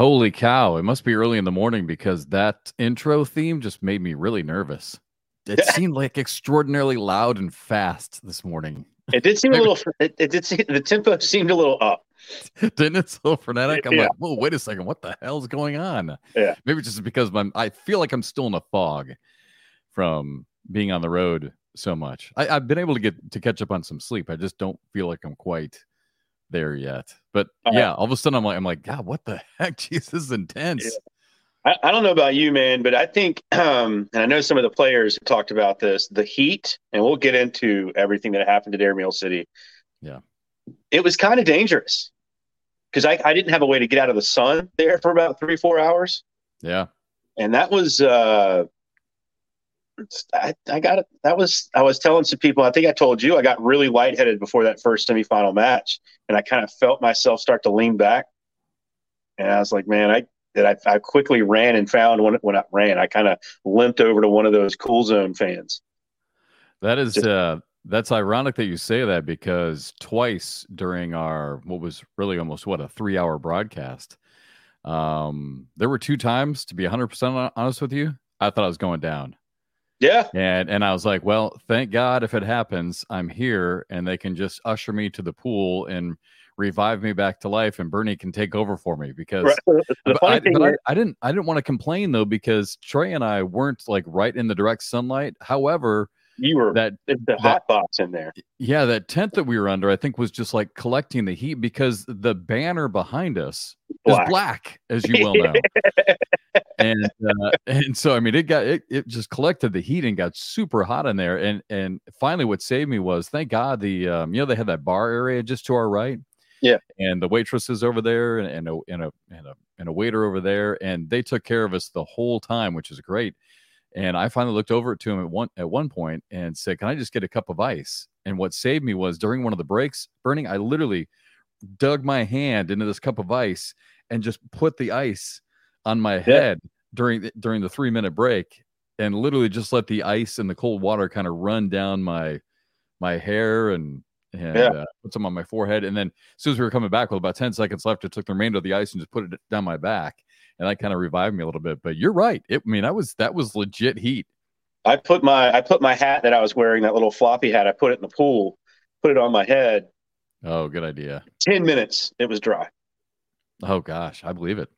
Holy cow! It must be early in the morning because that intro theme just made me really nervous. It seemed like extraordinarily loud and fast this morning. It did seem a little. It, it did seem the tempo seemed a little up. Didn't it? So frenetic. I'm Yeah. like, whoa, wait a second. What the hell's going on? Yeah. Maybe just because I'm. I feel like I'm still in a fog from being on the road so much. I, I've been able to get to catch up on some sleep. I just don't feel like I'm quite there yet. But Uh, yeah, all of a sudden I'm like, I'm like, God, what the heck? Jesus, intense. I, I don't know about you, man, but I think, um, and I know some of the players have talked about this, the heat, and we'll get into everything that happened at Airmail City. Yeah. It was kind of dangerous because I, I didn't have a way to get out of the sun there for about three, four hours. Yeah. And that was, uh, I, I got it. That was, I was telling some people, I think I told you, I got really lightheaded before that first semifinal match. And I kind of felt myself start to lean back. And I was like, man, I, that I, I quickly ran and found when, when I ran, I kind of limped over to one of those cool zone fans. That is Just- uh that's ironic that you say that because twice during our what was really almost what a 3-hour broadcast um there were two times to be 100% honest with you I thought I was going down Yeah. and and I was like well thank God if it happens I'm here and they can just usher me to the pool and revive me back to life and Bernie can take over for me because Right. But, I, thing but I, I didn't I didn't want to complain though because Trey and I weren't like right in the direct sunlight. However, you were that the hot box in there. yeah, that tent that we were under, I think was just like collecting the heat because the banner behind us Black. is black, as you well know. and uh, and so I mean it got it, it just collected the heat and got super hot in there. And and finally what saved me was thank God the um, you know they had that bar area just to our right. Yeah. And the waitresses over there and, and a and a and a and a waiter over there, and they took care of us the whole time, which is great. And I finally looked over to him at one at one point and said, "Can I just get a cup of ice?" And what saved me was during one of the breaks, burning. I literally dug my hand into this cup of ice and just put the ice on my head during the, during the three minute break, and literally just let the ice and the cold water kind of run down my my hair and and Yeah. uh, put some on my forehead. And then as soon as we were coming back with about ten seconds left, I took the remainder of the ice and just put it down my back, and that kind of revived me a little bit. But you're right. It, I mean, that was that was legit heat. I put my I put my hat that I was wearing, that little floppy hat, I put it in the pool, put it on my head. Oh, good idea. Ten minutes, it was dry. Oh gosh, I believe it.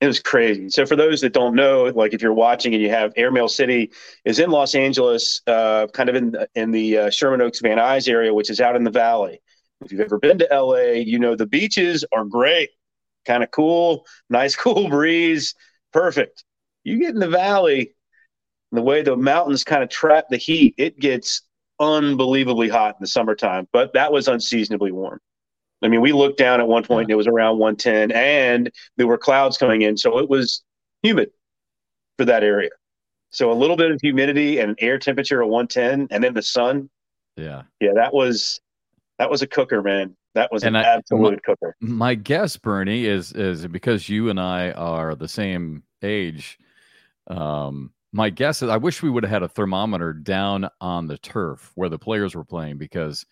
It was crazy. So for those that don't know, like if you're watching and you have Airmail City is in Los Angeles, uh, kind of in the, in the uh, Sherman Oaks Van Nuys area, which is out in the valley. If you've ever been to LA, you know the beaches are great, kind of cool, nice cool breeze, perfect. You get in the valley, and the way the mountains kind of trap the heat, it gets unbelievably hot in the summertime. But that was unseasonably warm. I mean, we looked down at one point and it was around 110, and there were clouds coming in, so it was humid for that area. So a little bit of humidity and air temperature of 110, and then the sun. Yeah. Yeah, that was that was a cooker, man. That was And an I- absolute cooker. My guess, Bernie, is is because you and I are the same age. Um, my guess is I wish we would have had a thermometer down on the turf where the players were playing because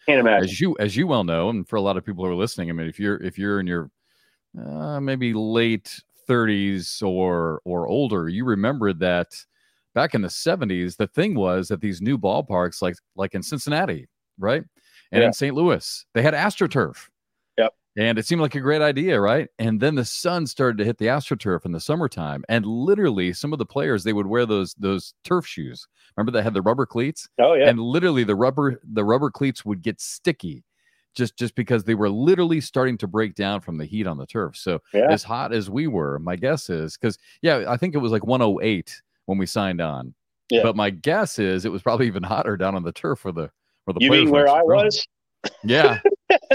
as you as you well know, and for a lot of people who are listening, I mean, if you're if you're in your uh, maybe late 30s or or older, you remember that back in the 70s, the thing was that these new ballparks, like like in Cincinnati, right, and Yeah. in St. Louis, they had AstroTurf. Yep. And it seemed like a great idea, right? And then the sun started to hit the AstroTurf in the summertime, and literally some of the players they would wear those those turf shoes. Remember they had the rubber cleats, Oh yeah, and literally the rubber the rubber cleats would get sticky just just because they were literally starting to break down from the heat on the turf so Yeah. as hot as we were my guess is because yeah i think it was like 108 when we signed on Yeah. but my guess is it was probably even hotter down on the turf where the the you mean where I was? yeah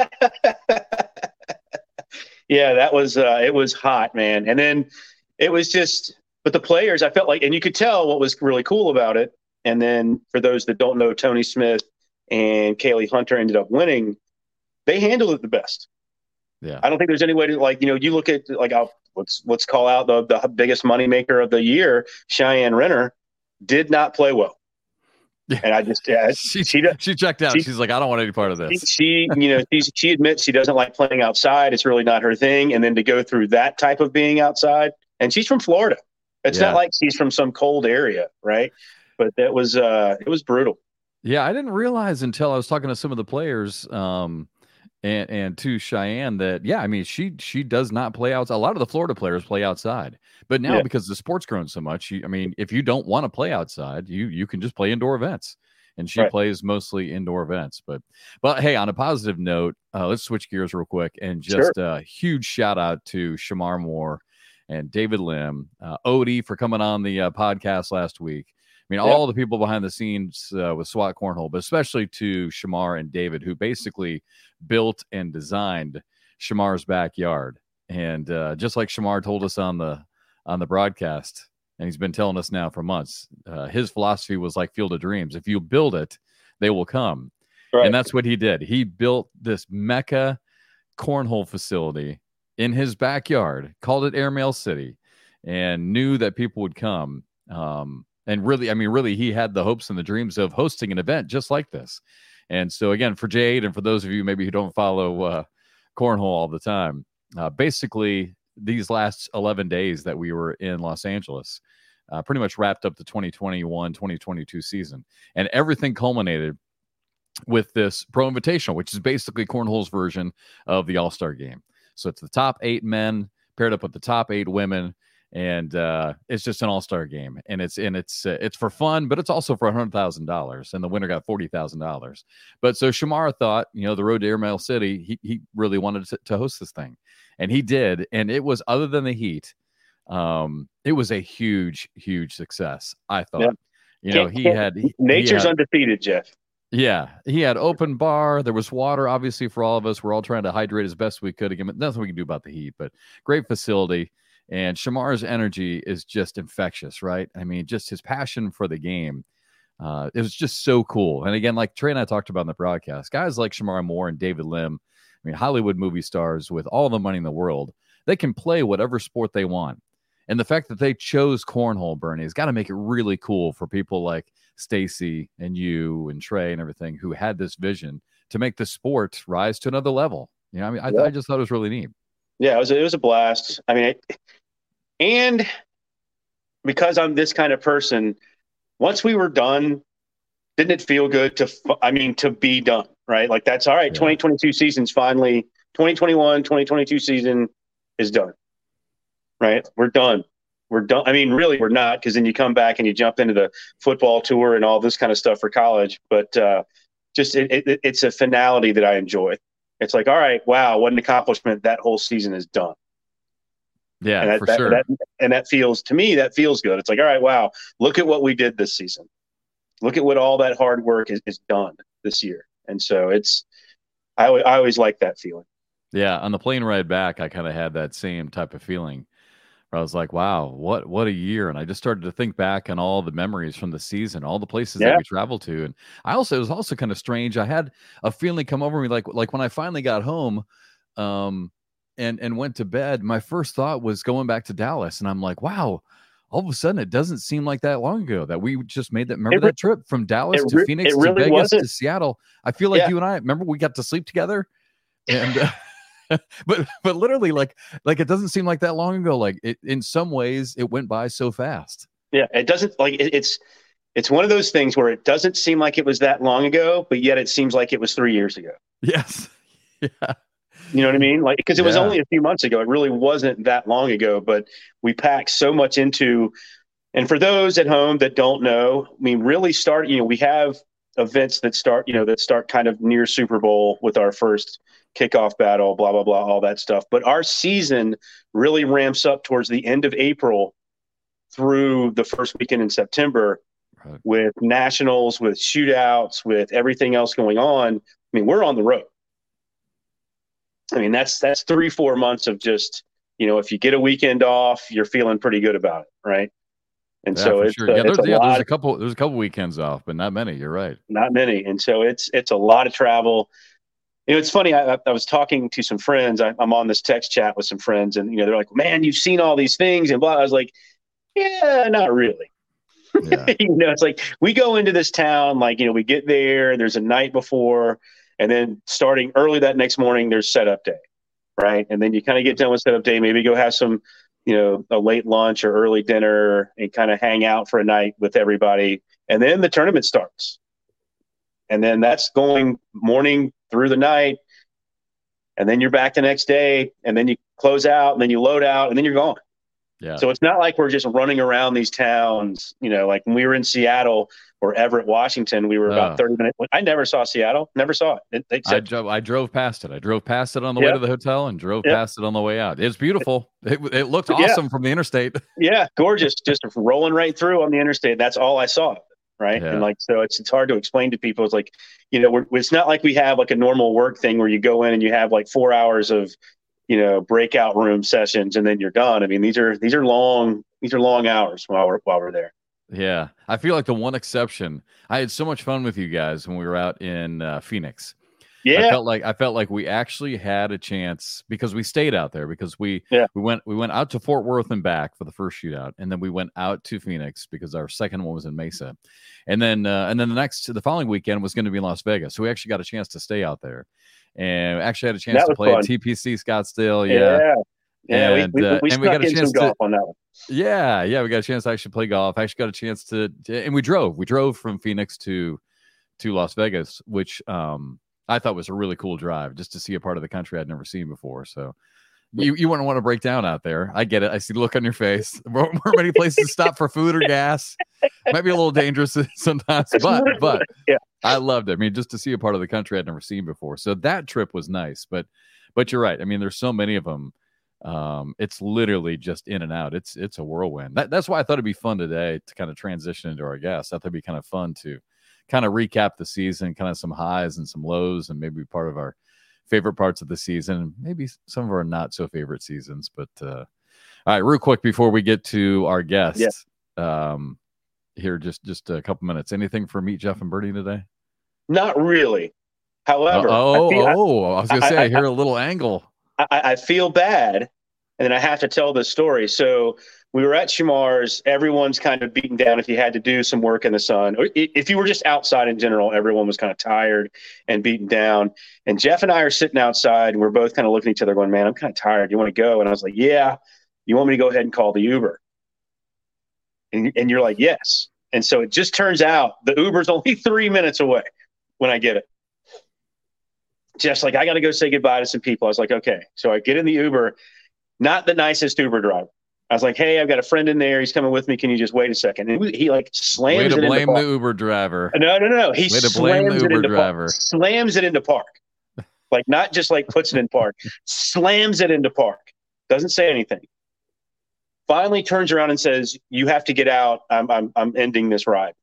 yeah, that was uh, it was hot, man. And then it was just, but the players, I felt like, and you could tell what was really cool about it. And then for those that don't know, Tony Smith and Kaylee Hunter ended up winning. They handled it the best. yeah I don't think there's any way to like, you know, you look at like, I'll, let's let's call out the the biggest moneymaker of the year, Cheyenne Renner, did not play well. And I just yeah, she she, she checked out. She, She's like, I don't want any part of this. She, you know, she she admits she doesn't like playing outside. It's really not her thing. And then to go through that type of being outside, and she's from Florida. It's yeah. not like she's from some cold area, right? But that was uh it was brutal. Yeah, I didn't realize until I was talking to some of the players. Um, and and to Cheyenne that yeah, I mean she she does not play outside. A lot of the Florida players play outside, but now yeah. because the sport's grown so much, you, I mean, if you don't want to play outside, you you can just play indoor events. And she right. plays mostly indoor events. But but hey, on a positive note, uh, let's switch gears real quick and just a huge shout out to Shemar Moore and David Lim, uh, Odie for coming on the uh, podcast last week. I mean, all the people behind the scenes uh, with SWAT Cornhole, but especially to Shemar and David, who basically built and designed Shemar's backyard. And uh, just like Shamar told us on the on the broadcast, and he's been telling us now for months, uh, his philosophy was like Field of Dreams: if you build it, they will come. Right. And that's what he did. He built this mecca cornhole facility in his backyard, called it Airmail City, and knew that people would come. Um, and really, I mean, really, he had the hopes and the dreams of hosting an event just like this. And so, again, for Jade and for those of you maybe who don't follow uh, cornhole all the time, uh, basically these last 11 days that we were in Los Angeles uh, pretty much wrapped up the 2021 2022 season. And everything culminated with this Pro Invitational, which is basically cornhole's version of the All Star game. So it's the top eight men paired up with the top eight women and uh, it's just an all-star game and it's and it's uh, it's for fun but it's also for a hundred thousand dollars and the winner got forty thousand dollars but so shamara thought you know the road to airmail city he, he really wanted to, to, host this thing and he did and it was other than the heat um it was a huge huge success i thought yeah. you know he had he, nature's he had, undefeated jeff yeah, he had open bar. There was water, obviously, for all of us. We're all trying to hydrate as best we could. Again, nothing we can do about the heat, but great facility. And Shemar's energy is just infectious, right? I mean, just his passion for the game. Uh, it was just so cool. And again, like Trey and I talked about in the broadcast, guys like Shamar Moore and David Lim, I mean, Hollywood movie stars with all the money in the world, they can play whatever sport they want. And the fact that they chose cornhole, Bernie, has got to make it really cool for people like Stacy and you and Trey and everything who had this vision to make the sport rise to another level. You know, I mean, I, yeah. I just thought it was really neat yeah, it was it was a blast. I mean, it, and because I'm this kind of person, once we were done, didn't it feel good to? I mean, to be done, right? Like that's all right. Yeah. 2022 season's finally 2021, 2022 season is done. Right, we're done. We're done. I mean, really, we're not because then you come back and you jump into the football tour and all this kind of stuff for college. But uh, just it, it, it's a finality that I enjoy it's like, all right, wow, what an accomplishment! That whole season is done. Yeah, and that, for that, sure. That, and that feels to me that feels good. It's like, all right, wow, look at what we did this season. Look at what all that hard work is, is done this year. And so it's, I, I always like that feeling. Yeah, on the plane ride back, I kind of had that same type of feeling. I was like, wow, what what a year. And I just started to think back on all the memories from the season, all the places yeah. that we traveled to. And I also it was also kind of strange. I had a feeling come over me like like when I finally got home um and and went to bed, my first thought was going back to Dallas. And I'm like, wow, all of a sudden it doesn't seem like that long ago that we just made that remember that trip from Dallas to Phoenix really to Vegas wasn't. to Seattle. I feel like yeah. you and I remember we got to sleep together and uh, but but literally like like it doesn't seem like that long ago like it in some ways it went by so fast. Yeah it doesn't like it, it's it's one of those things where it doesn't seem like it was that long ago but yet it seems like it was three years ago. Yes. Yeah. You know what i mean? Like because it yeah. was only a few months ago. It really wasn't that long ago but we packed so much into and for those at home that don't know i mean really start you know we have events that start you know that start kind of near super bowl with our first kickoff battle, blah, blah, blah, all that stuff. But our season really ramps up towards the end of April through the first weekend in September right. with nationals, with shootouts, with everything else going on. I mean, we're on the road. I mean, that's that's three, four months of just, you know, if you get a weekend off, you're feeling pretty good about it, right? And yeah, so it's, sure. yeah, there's, a, yeah, there's a couple there's a couple weekends off, but not many. You're right. Not many, and so it's it's a lot of travel you know, it's funny. I, I was talking to some friends. I, am on this text chat with some friends, and you know, they're like, "Man, you've seen all these things," and blah. I was like, "Yeah, not really." Yeah. you know, it's like we go into this town, like, you know, we get there, there's a night before, and then starting early that next morning, there's setup day, right? And then you kind of get done with setup day, maybe go have some, you know, a late lunch or early dinner and kind of hang out for a night with everybody. And then the tournament starts. And then that's going morning through the night. And then you're back the next day. And then you close out and then you load out and then you're gone. Yeah. So it's not like we're just running around these towns. You know, like when we were in Seattle or Everett, Washington, we were about 30 minutes. I never saw Seattle, never saw it. it I, drove, I drove past it. I drove past it on the yep. way to the hotel and drove yep. past it on the way out. It's beautiful. It, it looked awesome yeah. from the interstate. Yeah, gorgeous. just rolling right through on the interstate. That's all I saw. Right. Yeah. And like, so it's, it's hard to explain to people. It's like, you know, it's not like we have like a normal work thing where you go in and you have like four hours of you know breakout room sessions and then you're done i mean these are these are long these are long hours while we're while we're there yeah i feel like the one exception i had so much fun with you guys when we were out in uh, phoenix yeah i felt like i felt like we actually had a chance because we stayed out there because we yeah. we went we went out to fort worth and back for the first shootout and then we went out to phoenix because our second one was in mesa and then uh, and then the next the following weekend was going to be in las vegas so we actually got a chance to stay out there and actually had a chance to play fun. at TPC Scottsdale. Yeah. Yeah. Yeah, and, we, we, uh, we, uh, and we got a chance to golf on that one. Yeah, yeah, we got a chance to actually play golf. I actually got a chance to, to, and we drove. We drove from Phoenix to to Las Vegas, which um I thought was a really cool drive, just to see a part of the country I'd never seen before. So you you wouldn't want to break down out there. I get it. I see the look on your face. More, more many places to stop for food or gas. Might be a little dangerous sometimes, but but yeah, I loved it. I mean, just to see a part of the country I'd never seen before. So that trip was nice. But but you're right. I mean, there's so many of them. Um, it's literally just in and out. It's it's a whirlwind. That, that's why I thought it'd be fun today to kind of transition into our guests. I thought it'd be kind of fun to kind of recap the season, kind of some highs and some lows, and maybe part of our favorite parts of the season, maybe some of our not so favorite seasons. But uh, all right, real quick before we get to our guests, yeah. um, here just just a couple minutes. Anything for meet Jeff and Bernie today? Not really. However, uh, oh, I oh, I, I was gonna say I, I hear a little angle. I, I feel bad, and then I have to tell the story. So we were at Shemar's. Everyone's kind of beaten down if you had to do some work in the sun. If you were just outside in general, everyone was kind of tired and beaten down. And Jeff and I are sitting outside and we're both kind of looking at each other going, man, I'm kind of tired. You want to go? And I was like, yeah. You want me to go ahead and call the Uber? And, and you're like, yes. And so it just turns out the Uber's only three minutes away when I get it. Jeff's like, I got to go say goodbye to some people. I was like, okay. So I get in the Uber, not the nicest Uber driver I was like, "Hey, I've got a friend in there. He's coming with me. Can you just wait a second? And he like slams Way to it blame the Uber driver. No, no, no. He Way to blame the Uber driver. Park, slams it into park, like not just like puts it in park. slams it into park. Doesn't say anything. Finally, turns around and says, "You have to get out. I'm I'm I'm ending this ride."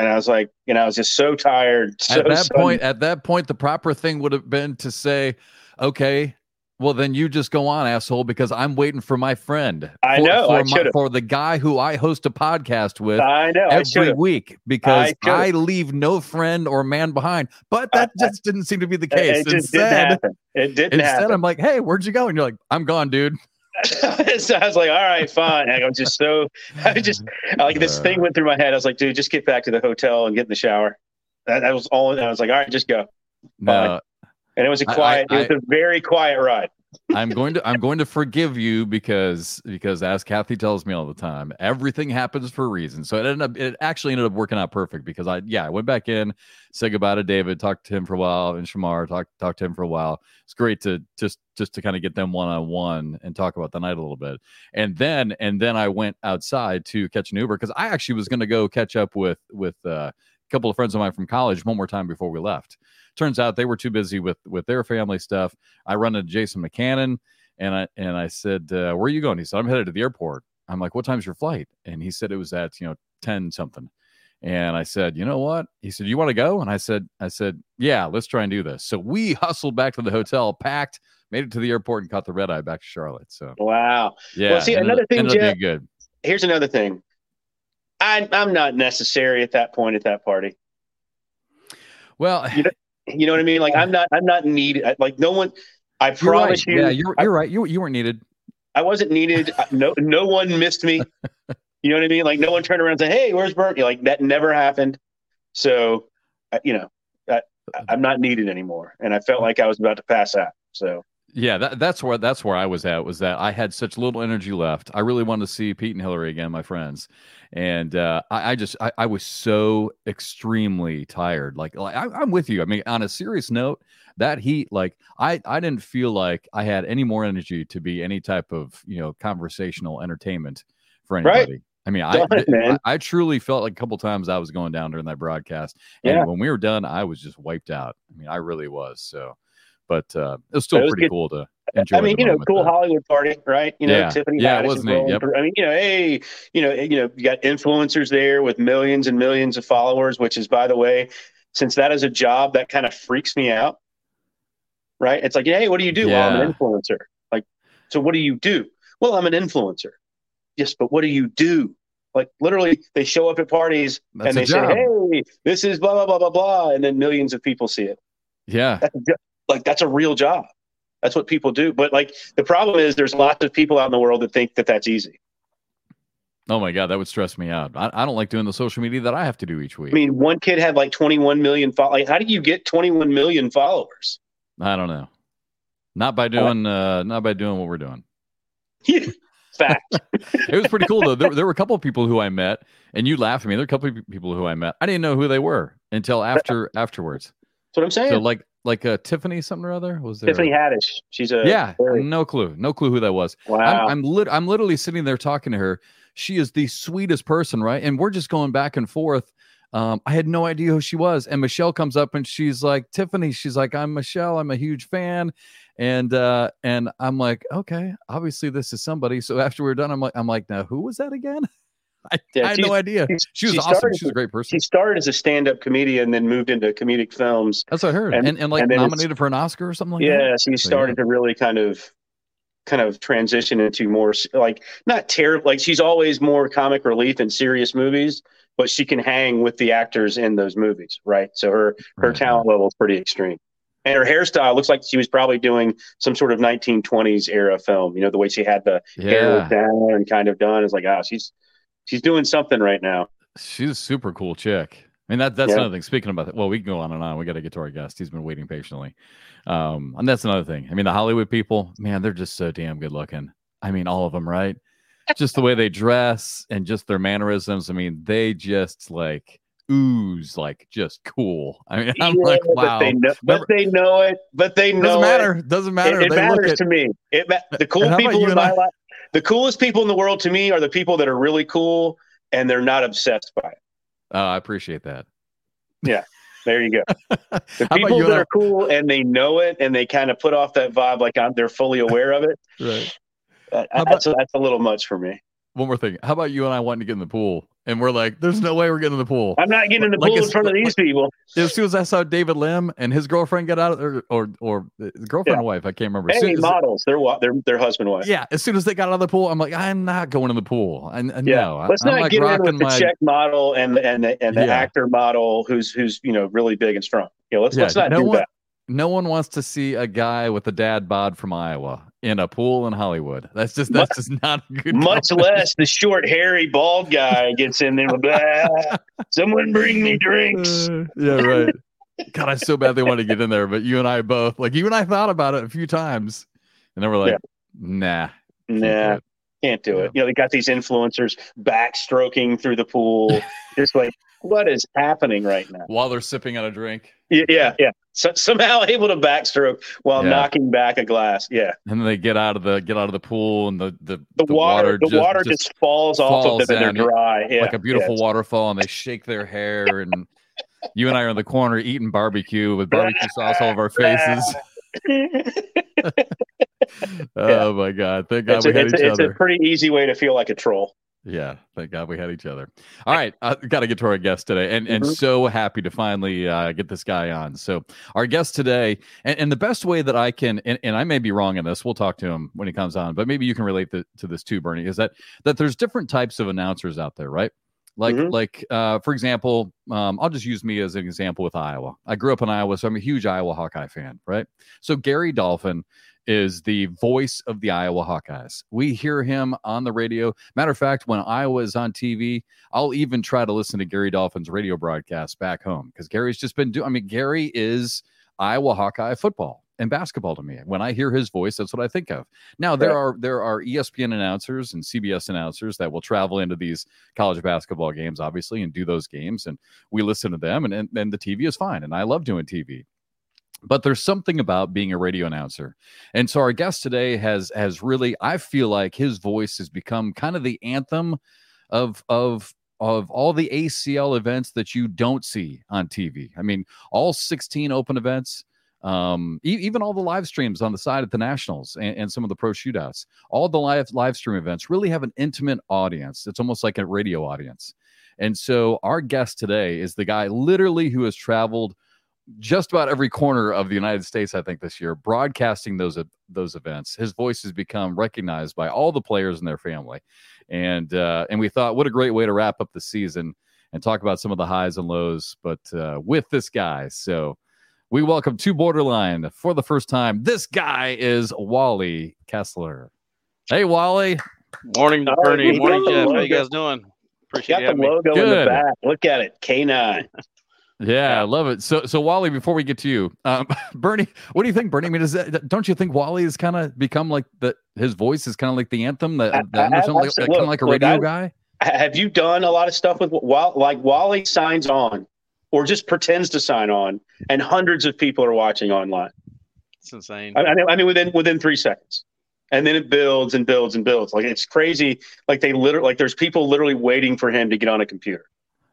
And I was like, you know, I was just so tired. So at that point, at that point, the proper thing would have been to say, "Okay, well, then you just go on, asshole, because I'm waiting for my friend. I for, know. For, I my, for the guy who I host a podcast with I know, every I week because I, I, leave no friend or man behind. But that I, just didn't seem to be the case. It just instead, didn't happen. It didn't instead, happen. I'm like, hey, where'd you go? And you're like, I'm gone, dude. so I was like, all right, fine. I was just so, I just, like, this thing went through my head. I was like, dude, just get back to the hotel and get in the shower. That, that was all. I was like, all right, just go. No. And it was a quiet, it was a very quiet ride. I'm going to I'm going to forgive you because because as Kathy tells me all the time, everything happens for a reason. So it ended up it actually ended up working out perfect because I yeah, I went back in, said goodbye to David, talked to him for a while, and Shemar talked talked to him for a while. It's great to just just to kind of get them one on one and talk about the night a little bit. And then and then I went outside to catch an Uber because I actually was going to go catch up with with uh, couple of friends of mine from college one more time before we left. Turns out they were too busy with with their family stuff. I run into Jason McCannon and I and I said, uh, "Where are you going?" He said, "I'm headed to the airport." I'm like, "What time's your flight?" And he said it was at you know ten something. And I said, "You know what?" He said, "You want to go?" And I said, "I said, yeah, let's try and do this." So we hustled back to the hotel, packed, made it to the airport, and caught the red eye back to Charlotte. So wow, yeah. Well, see, another thing, Jeff, good. Here's another thing. I, I'm not necessary at that point at that party. Well, you know, you know what I mean? Like I'm not I'm not needed. Like no one. I promise right. you. Yeah, you're, you're I, right. You you weren't needed. I wasn't needed. no no one missed me. You know what I mean? Like no one turned around and said, "Hey, where's Bernie?" Like that never happened. So, you know, I, I'm not needed anymore, and I felt like I was about to pass out. So yeah, that, that's where that's where I was at. Was that I had such little energy left. I really wanted to see Pete and Hillary again, my friends, and uh, I, I, just I, I, was so extremely tired. Like, like I, I'm with you. I mean, on a serious note, that heat, like I I didn't feel like I had any more energy to be any type of you know conversational entertainment for anybody. Right. I mean, I, I, I truly felt like a couple times I was going down during that broadcast, and yeah. when we were done, I was just wiped out. I mean, I really was. So but uh, it was still it was pretty good. cool to enjoy. I mean, you know, cool there. Hollywood party, right? You know, yeah. Tiffany. Yeah, wasn't it? Yep. I mean, you know, hey, you know, you know, you got influencers there with millions and millions of followers, which is, by the way, since that is a job that kind of freaks me out. Right? It's like, hey, what do you do? Yeah. Well, I'm an influencer. Like, so what do you do? Well, I'm an influencer. Yes, but what do you do? Like literally, they show up at parties That's and they say, "Hey, this is blah blah blah blah blah," and then millions of people see it. Yeah, That's like that's a real job. That's what people do. But like the problem is there's lots of people out in the world that think that that's easy. Oh my god, that would stress me out. I, I don't like doing the social media that I have to do each week. I mean, one kid had like 21 million. Fo- like, how do you get 21 million followers? I don't know. Not by doing, uh, not by doing what we're doing. Fact. it was pretty cool though. There, there were a couple of people who I met, and you laughed at me. There were a couple of people who I met. I didn't know who they were until after afterwards. That's what I'm saying. So like like uh, Tiffany something or other? Was there Tiffany Haddish? She's a yeah. Very... No clue. No clue who that was. Wow. I'm I'm, lit- I'm literally sitting there talking to her. She is the sweetest person, right? And we're just going back and forth. Um, I had no idea who she was. And Michelle comes up and she's like, Tiffany, she's like, I'm Michelle. I'm a huge fan. And uh, and I'm like, okay, obviously this is somebody. So after we are done, I'm like, I'm like, now who was that again? I, yeah, I had no idea. She was she awesome. She's a great person. She started as a stand-up comedian, then moved into comedic films. That's what I heard. And, and, and like and nominated for an Oscar or something like yeah, that. Yeah, she started yeah. to really kind of kind of transition into more like not terrible like she's always more comic relief in serious movies, but she can hang with the actors in those movies, right? So her her right. talent level is pretty extreme. And her hairstyle looks like she was probably doing some sort of 1920s era film. You know, the way she had the yeah. hair down and kind of done is like, ah, oh, she's she's doing something right now. She's a super cool chick. I mean, that that's yeah. another thing. Speaking about that, well, we can go on and on. We got to get to our guest. He's been waiting patiently. Um, and that's another thing. I mean, the Hollywood people, man, they're just so damn good looking. I mean, all of them, right? just the way they dress and just their mannerisms. I mean, they just like ooze like just cool. I mean, I'm yeah, like, wow. But they, know, but they know it. But they know doesn't matter. It. Doesn't matter. It, it matters at, to me. It the cool people in my life the coolest people in the world to me are the people that are really cool and they're not obsessed by it. Oh, I appreciate that. Yeah. There you go. The people that are cool and they know it and they kind of put off that vibe like I'm, they're fully aware of it. right. Uh, that's, that's a little much for me. One more thing. How about you and I wanting to get in the pool and we're like, "There's no way we're getting in the pool." I'm not getting in the like pool in front of these people. As soon as I saw David Lim and his girlfriend get out, of there, or or, or girlfriend yeah. and wife, I can't remember. Hey, models, they're they're their husband wife. Yeah, as soon as they got out of the pool, I'm like, I'm not going in the pool. And yeah, no, let's I'm not like get in with my... the check model and and the, and the yeah. actor model who's who's you know really big and strong. Yeah, let's yeah, let's not no do one, that. No one wants to see a guy with a dad bod from Iowa in a pool in Hollywood. That's just that's just not good. Much comment. less the short, hairy, bald guy gets in there that. Someone bring me drinks. Uh, yeah, right. God, I so badly want to get in there, but you and I both like you and I thought about it a few times, and then we're like, yeah. nah, nah, can't do it. You know, they got these influencers backstroking through the pool, just like what is happening right now while they're sipping on a drink. Yeah, yeah. So, somehow able to backstroke while yeah. knocking back a glass. Yeah, and then they get out of the get out of the pool, and the the, the, the water, water, the just, water just, just falls, falls, off of them, and they're dry. Yeah, like a beautiful yeah, waterfall, and they shake their hair, and you and I are in the corner eating barbecue with barbecue sauce all over our faces. oh my god! Thank God it's we a, had it's each a, other. It's a pretty easy way to feel like a troll. Yeah, thank God we had each other. All right, I got to get to our guest today, and and mm-hmm. so happy to finally uh, get this guy on. So our guest today, and, and the best way that I can, and, and I may be wrong in this, we'll talk to him when he comes on, but maybe you can relate the, to this too, Bernie, is that that there's different types of announcers out there, right? Like mm-hmm. like uh, for example, um, I'll just use me as an example with Iowa. I grew up in Iowa, so I'm a huge Iowa Hawkeye fan, right? So Gary Dolphin is the voice of the Iowa Hawkeyes. We hear him on the radio. Matter of fact, when Iowa is on TV, I'll even try to listen to Gary Dolphin's radio broadcast back home because Gary's just been doing. I mean, Gary is Iowa Hawkeye football and basketball to me. When I hear his voice, that's what I think of. Now there are there are ESPN announcers and CBS announcers that will travel into these college basketball games, obviously, and do those games, and we listen to them, and and, and the TV is fine, and I love doing TV. But there's something about being a radio announcer, and so our guest today has has really, I feel like his voice has become kind of the anthem of of of all the ACL events that you don't see on TV. I mean, all 16 open events, um, e- even all the live streams on the side at the Nationals and, and, some of the pro shootouts, all the live live stream events really have an intimate audience. It's almost like a radio audience. And so our guest today is the guy literally who has traveled just about every corner of the United States, I think, this year, broadcasting those those events. His voice has become recognized by all the players and their family, and uh, and we thought, what a great way to wrap up the season and talk about some of the highs and lows, but uh, with this guy. So we welcome to Borderline for the first time. This guy is Wally Kessler. Hey, Wally. Morning, Bernie. Morning, Jeff. How you guys doing? Appreciate Got the logo in the back. Look at it, K9. Yeah, I love it. So, so Wally, before we get to you, um, Bernie, what do you think, Bernie? I mean, is that don't you think Wally has kind of become like the his voice is kind of like the anthem that, that I, I, like, kind of like a radio look, guy? Have you done a lot of stuff with Wally? like Wally signs on or just pretends to sign on, and hundreds of people are watching online? It's insane. I, I mean, within within three seconds and then it builds and builds and builds. Like it's crazy. Like they literally, like there's people literally waiting for him to get on a computer.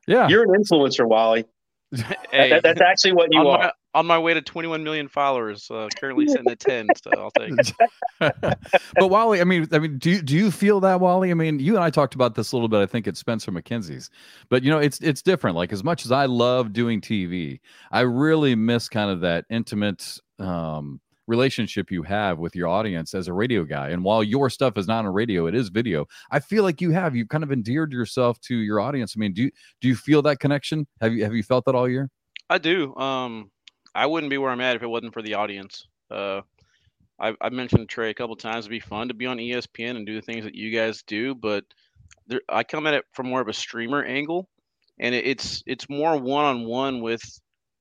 Yeah, you're an influencer, Wally. hey, that, that's actually what you on are. My, on my way to 21 million followers, uh, currently sitting at 10, so I'll take it. but Wally, I mean, I mean, do you, do you feel that Wally? I mean, you and I talked about this a little bit. I think at Spencer McKenzie's, but you know, it's it's different. Like as much as I love doing TV, I really miss kind of that intimate. um relationship you have with your audience as a radio guy. And while your stuff is not on radio, it is video. I feel like you have you've kind of endeared yourself to your audience. I mean, do you, do you feel that connection? Have you have you felt that all year? I do. Um, I wouldn't be where I'm at if it wasn't for the audience. Uh, I, I mentioned Trey a couple times. It'd be fun to be on ESPN and do the things that you guys do, but there, I come at it from more of a streamer angle, and it, it's it's more one on one with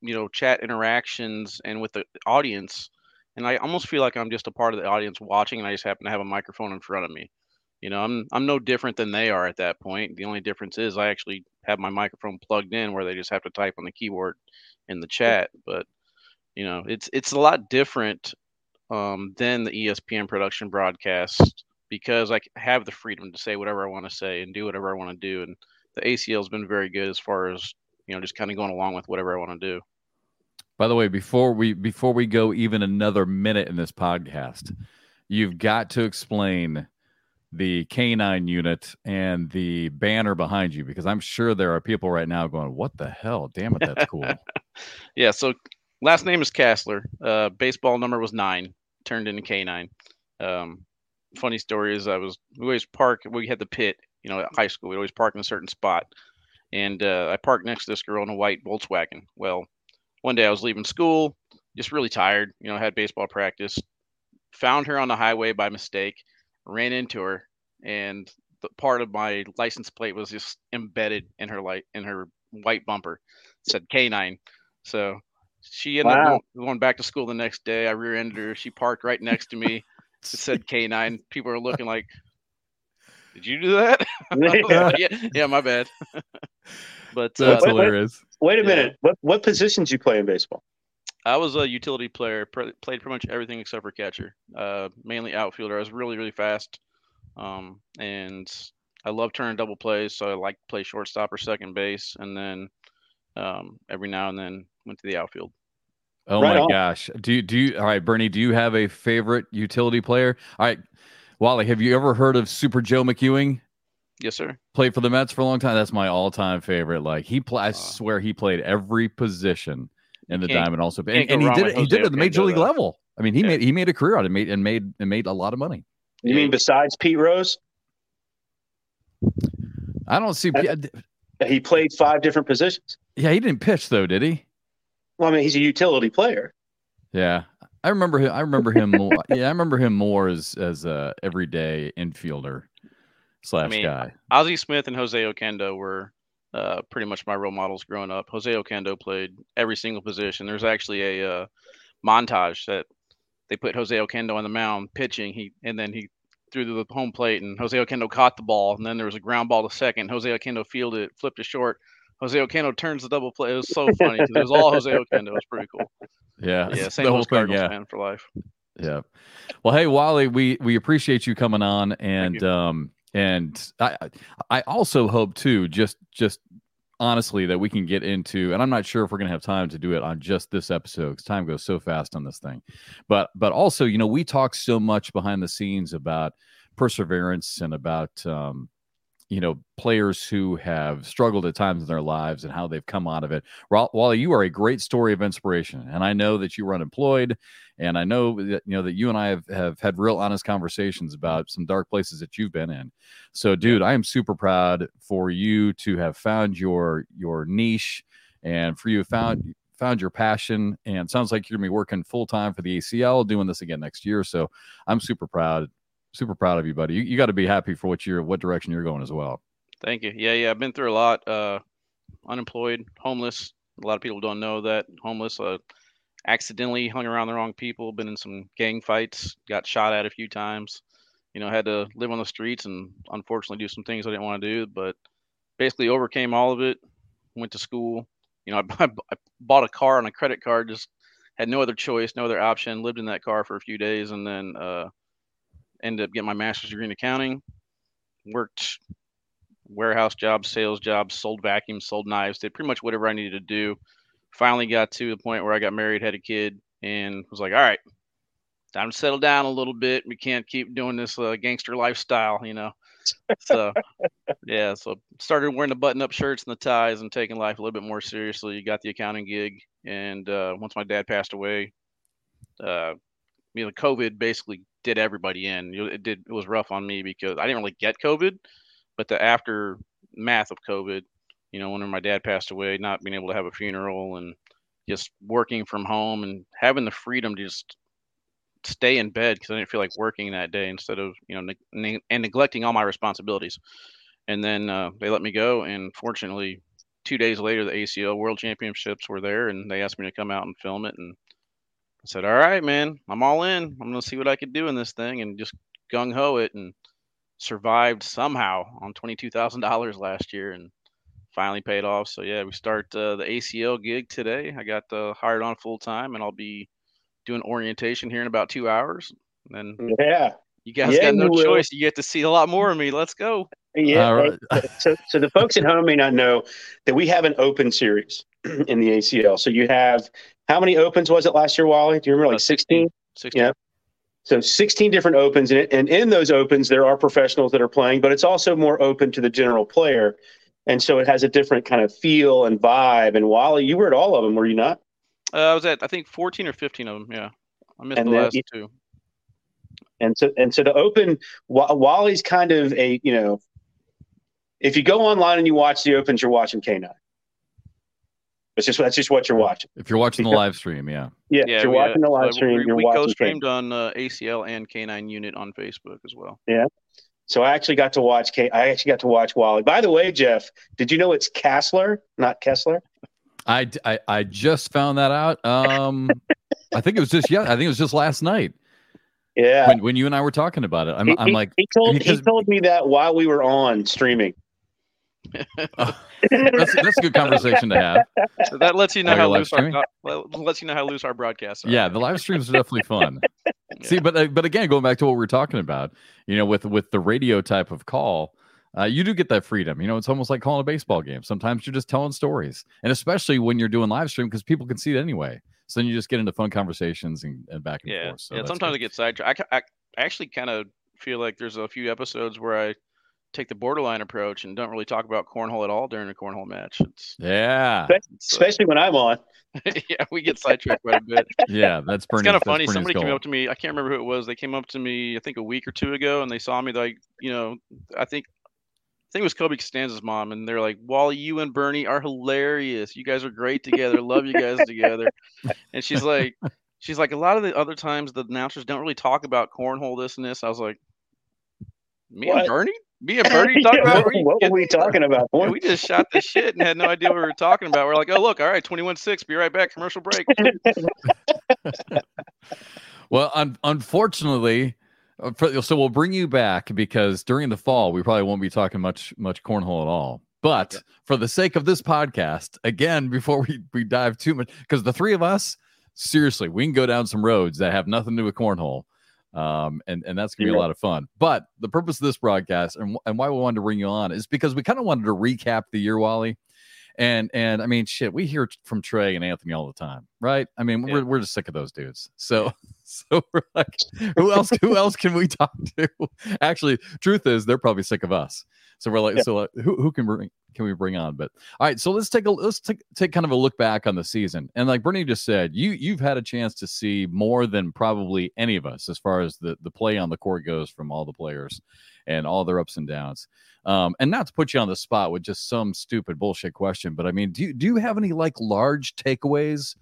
you know chat interactions and with the audience and I almost feel like I'm just a part of the audience watching, and I just happen to have a microphone in front of me. You know, I'm I'm no different than they are at that point. The only difference is I actually have my microphone plugged in, where they just have to type on the keyboard in the chat. But you know, it's it's a lot different um, than the ESPN production broadcast because I have the freedom to say whatever I want to say and do whatever I want to do. And the ACL has been very good as far as you know, just kind of going along with whatever I want to do. By the way, before we before we go even another minute in this podcast, you've got to explain the K9 unit and the banner behind you because I'm sure there are people right now going, "What the hell? Damn it, that's cool." yeah. So last name is Kastler. Uh, baseball number was nine, turned into K9. Um, funny story is I was we always park. We had the pit, you know, at high school. We always park in a certain spot, and uh, I parked next to this girl in a white Volkswagen. Well, one day I was leaving school, just really tired, you know, had baseball practice, found her on the highway by mistake, ran into her, and the part of my license plate was just embedded in her light in her white bumper. It said K9. So she ended wow. up going, going, back to school the next day. I rear-ended her. She parked right next to me. It said K9. People are looking like, "Did you do that?" yeah, yeah, my bad. but that's uh, hilarious. Wait a yeah. minute. What what positions you play in baseball? I was a utility player. played pretty much everything except for catcher. Uh, mainly outfielder. I was really really fast, um, and I love turning double plays. So I like to play shortstop or second base, and then um, every now and then went to the outfield. Oh right my on. gosh! Do you do you? All right, Bernie. Do you have a favorite utility player? All right, Wally. Have you ever heard of Super Joe McEwing? Yes, sir. Played for the Mets for a long time. That's my all-time favorite. Like he play, I swear he played every position in the diamond. Also, and, and he did it. He did it at the major league level. I mean, he yeah. made he made a career out of it, made and made and made a lot of money. You mean besides Pete Rose? I don't see. He played five different positions. Yeah, he didn't pitch though, did he? Well, I mean, he's a utility player. Yeah, I remember him. I remember him more. yeah, I remember him more as as a everyday infielder slash I mean, guy. Ozzie Smith and Jose Oquendo were uh, pretty much my role models growing up. Jose Oquendo played every single position. There's actually a uh, montage that they put Jose Oquendo on the mound pitching. He and then he threw to the home plate, and Jose Oquendo caught the ball, and then there was a ground ball to second. Jose Oquendo fielded it, flipped it short. Jose Oquendo turns the double play. It was so funny it was all Jose Oquendo. It was pretty cool. Yeah, yeah, St. Louis Cardinals yeah. fan for life. Yeah. Well, hey Wally, we we appreciate you coming on, and um, and I I also hope too, just just honestly that we can get into and i'm not sure if we're to have time to do it on just this episode because time goes so fast on this thing. But but also you know we talk so much behind the scenes about perseverance and about um, you know players who have struggled at times in their lives and how they've come out of it. Wally you are a great story of inspiration and i know that you were unemployed and i know that you know that you and i have, have had real honest conversations about some dark places that you've been in so dude i am super proud for you to have found your your niche and for you found found your passion and sounds like you're gonna be working full time for the acl doing this again next year so i'm super proud super proud of you, buddy. You, you got to be happy for what you're, what direction you're going as well. Thank you. Yeah, yeah. I've been through a lot. Uh, unemployed, homeless. A lot of people don't know that homeless. Uh, accidentally hung around the wrong people. Been in some gang fights. Got shot at a few times. You know, had to live on the streets and unfortunately do some things I didn't want to do. But basically overcame all of it. Went to school. You know, I, I bought a car on a credit card. Just had no other choice, no other option. Lived in that car for a few days, and then uh, ended up getting my master's degree in accounting. Worked warehouse jobs, sales jobs, sold vacuums, sold knives, did pretty much whatever I needed to do. Finally got to the point where I got married, had a kid, and was like, all right, time to settle down a little bit. We can't keep doing this uh, gangster lifestyle, you know. So yeah, so started wearing the button-up shirts and the ties and taking life a little bit more seriously. Got the accounting gig, and uh, once my dad passed away, uh, you know, COVID basically did everybody in. It did. It was rough on me because I didn't really get COVID, but the aftermath of COVID, you know, when my dad passed away, not being able to have a funeral and just working from home and having the freedom to just stay in bed because I didn't feel like working that day instead of you know ne- and neglecting all my responsibilities. And then uh, they let me go, and fortunately, two days later, the ACL World Championships were there, and they asked me to come out and film it, and I said, "All right, man, I'm all in. I'm gonna see what I could do in this thing," and just gung ho it, and survived somehow on twenty two thousand dollars last year, and finally paid off. So yeah, we start uh, the ACL gig today. I got uh, hired on full time, and I'll be doing orientation here in about two hours. And then yeah, you guys yeah, got no choice. You get to see a lot more of me. Let's go. Yeah. Right. so, so the folks at home may not know that we have an open series in the ACL. So you have how many opens was it last year, Wally? Do you remember like 16? 16. Yeah. So 16 different opens. And, and in those opens, there are professionals that are playing, but it's also more open to the general player. And so it has a different kind of feel and vibe. And Wally, you were at all of them, were you not? Uh, I was at, I think, 14 or 15 of them. Yeah. I missed and the last two. And so, and so the open, Wally's kind of a, you know, if you go online and you watch the opens, you're watching K9. That's just that's just what you're watching. If you're watching the live stream, yeah. Yeah, yeah if you're we, watching the live stream, we, you're we watching. We co-streamed on uh, ACL and K9 Unit on Facebook as well. Yeah. So I actually got to watch K. I actually got to watch Wally. By the way, Jeff, did you know it's Kastler, not Kessler? I, I, I just found that out. Um, I think it was just yeah. I think it was just last night. Yeah. When, when you and I were talking about it, I'm, he, I'm like he told he told me that while we were on streaming. Uh, that's, that's a good conversation to have. So that lets you know how loose our lets you know how loose our broadcasts are. Yeah, the live streams are definitely fun. yeah. See, but uh, but again, going back to what we were talking about, you know, with with the radio type of call, uh, you do get that freedom. You know, it's almost like calling a baseball game. Sometimes you're just telling stories, and especially when you're doing live stream because people can see it anyway. So then you just get into fun conversations and, and back and yeah. forth. So yeah, sometimes good. I get sidetracked. I, I actually kind of feel like there's a few episodes where I take the borderline approach and don't really talk about cornhole at all during a cornhole match. It's yeah, it's, uh, especially when I'm on. yeah, we get sidetracked quite a bit. Yeah, that's pretty. It's kind of funny. Somebody came up to me. I can't remember who it was. They came up to me, I think, a week or two ago, and they saw me like, you know, I think. I think it was Kobe Costanza's mom, and they're like, "Wally, you and Bernie are hilarious. You guys are great together. Love you guys together." And she's like, she's like, a lot of the other times the announcers don't really talk about cornhole, this and this. I was like, me What? and Bernie? Me and Bernie talking about what, what were we talking about? Yeah, we just shot the shit and had no idea what we were talking about. We're like, oh look, all right, 21-6, be right back, commercial break. Well, un- unfortunately, uh, so we'll bring you back because during the fall we probably won't be talking much much cornhole at all. But for the sake of this podcast, again, before we, we dive too much, because the three of us, seriously, we can go down some roads that have nothing to do with cornhole. Um, and, and that's gonna be a lot of fun. But the purpose of this broadcast and, and why we wanted to bring you on is because we kind of wanted to recap the year, Wally. And and I mean, shit, we hear from Trey and Anthony all the time, right? I mean, Yeah. we're we're just sick of those dudes. So so we're like, who else? Who else can we talk to? Actually, truth is, they're probably sick of us. So we're like, Yeah. so uh, who who can bring can we bring on? But all right, so let's take a let's take take kind of a look back on the season. And like Bernie just said, you you've had a chance to see more than probably any of us as far as the the play on the court goes from all the players and all their ups and downs. Um, and not to put you on the spot with just some stupid bullshit question, but I mean, do you do you have any like large takeaways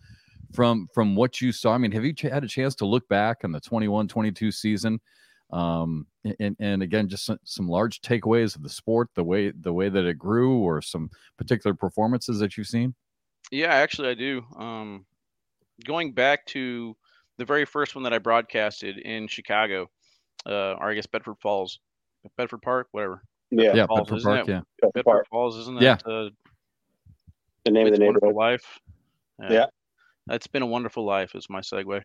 from from what you saw? I mean, have you ch- had a chance to look back on the 21-22 season? Um, and and again, just some, some large takeaways of the sport, the way the way that it grew, or some particular performances that you've seen. Yeah, actually, I do. Um, going back to the very first one that I broadcasted in Chicago, uh, or I guess Bedford Falls, Bedford Park, whatever. Yeah, Yeah, Falls, Bedford Park. it? Yeah, Bedford Park, Falls, isn't that Yeah. uh, the name of the a Wonderful neighborhood. Life. Yeah. That's been a wonderful life is my segue.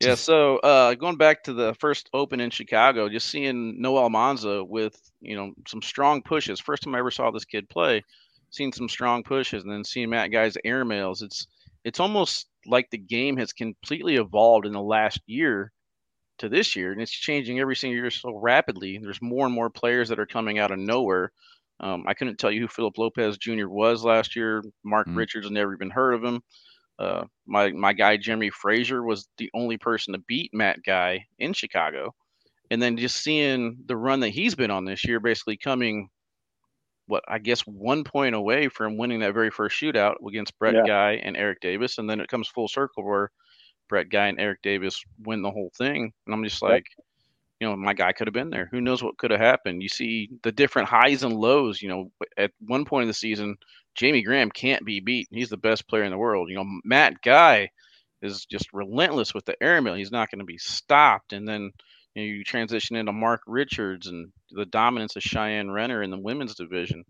Yeah, so uh, going back to the first Open in Chicago, just seeing Noel Manza with you know some strong pushes. First time I ever saw this kid play, seeing some strong pushes, and then seeing Matt Guy's airmails. It's it's almost like the game has completely evolved in the last year to this year, and it's changing every single year so rapidly. There's more and more players that are coming out of nowhere. Um, I couldn't tell you who Philip Lopez Jr. was last year. Mark Mm. Richards, never even heard of him. Uh, my my guy Jeremy Frazier was the only person to beat Matt Guy in Chicago, and then just seeing the run that he's been on this year, basically coming, what I guess one point away from winning that very first shootout against Brett Yeah. Guy and Eric Davis, and then it comes full circle where Brett Guy and Eric Davis win the whole thing, and I'm just Yep. You know, my guy could have been there. Who knows what could have happened? You see the different highs and lows. You know, at one point in the season, Jamie Graham can't be beat. He's the best player in the world. You know, Matt Guy is just relentless with the airmail. He's not going to be stopped. And then you, know, you transition into Mark Richards and the dominance of Cheyenne Renner in the women's division.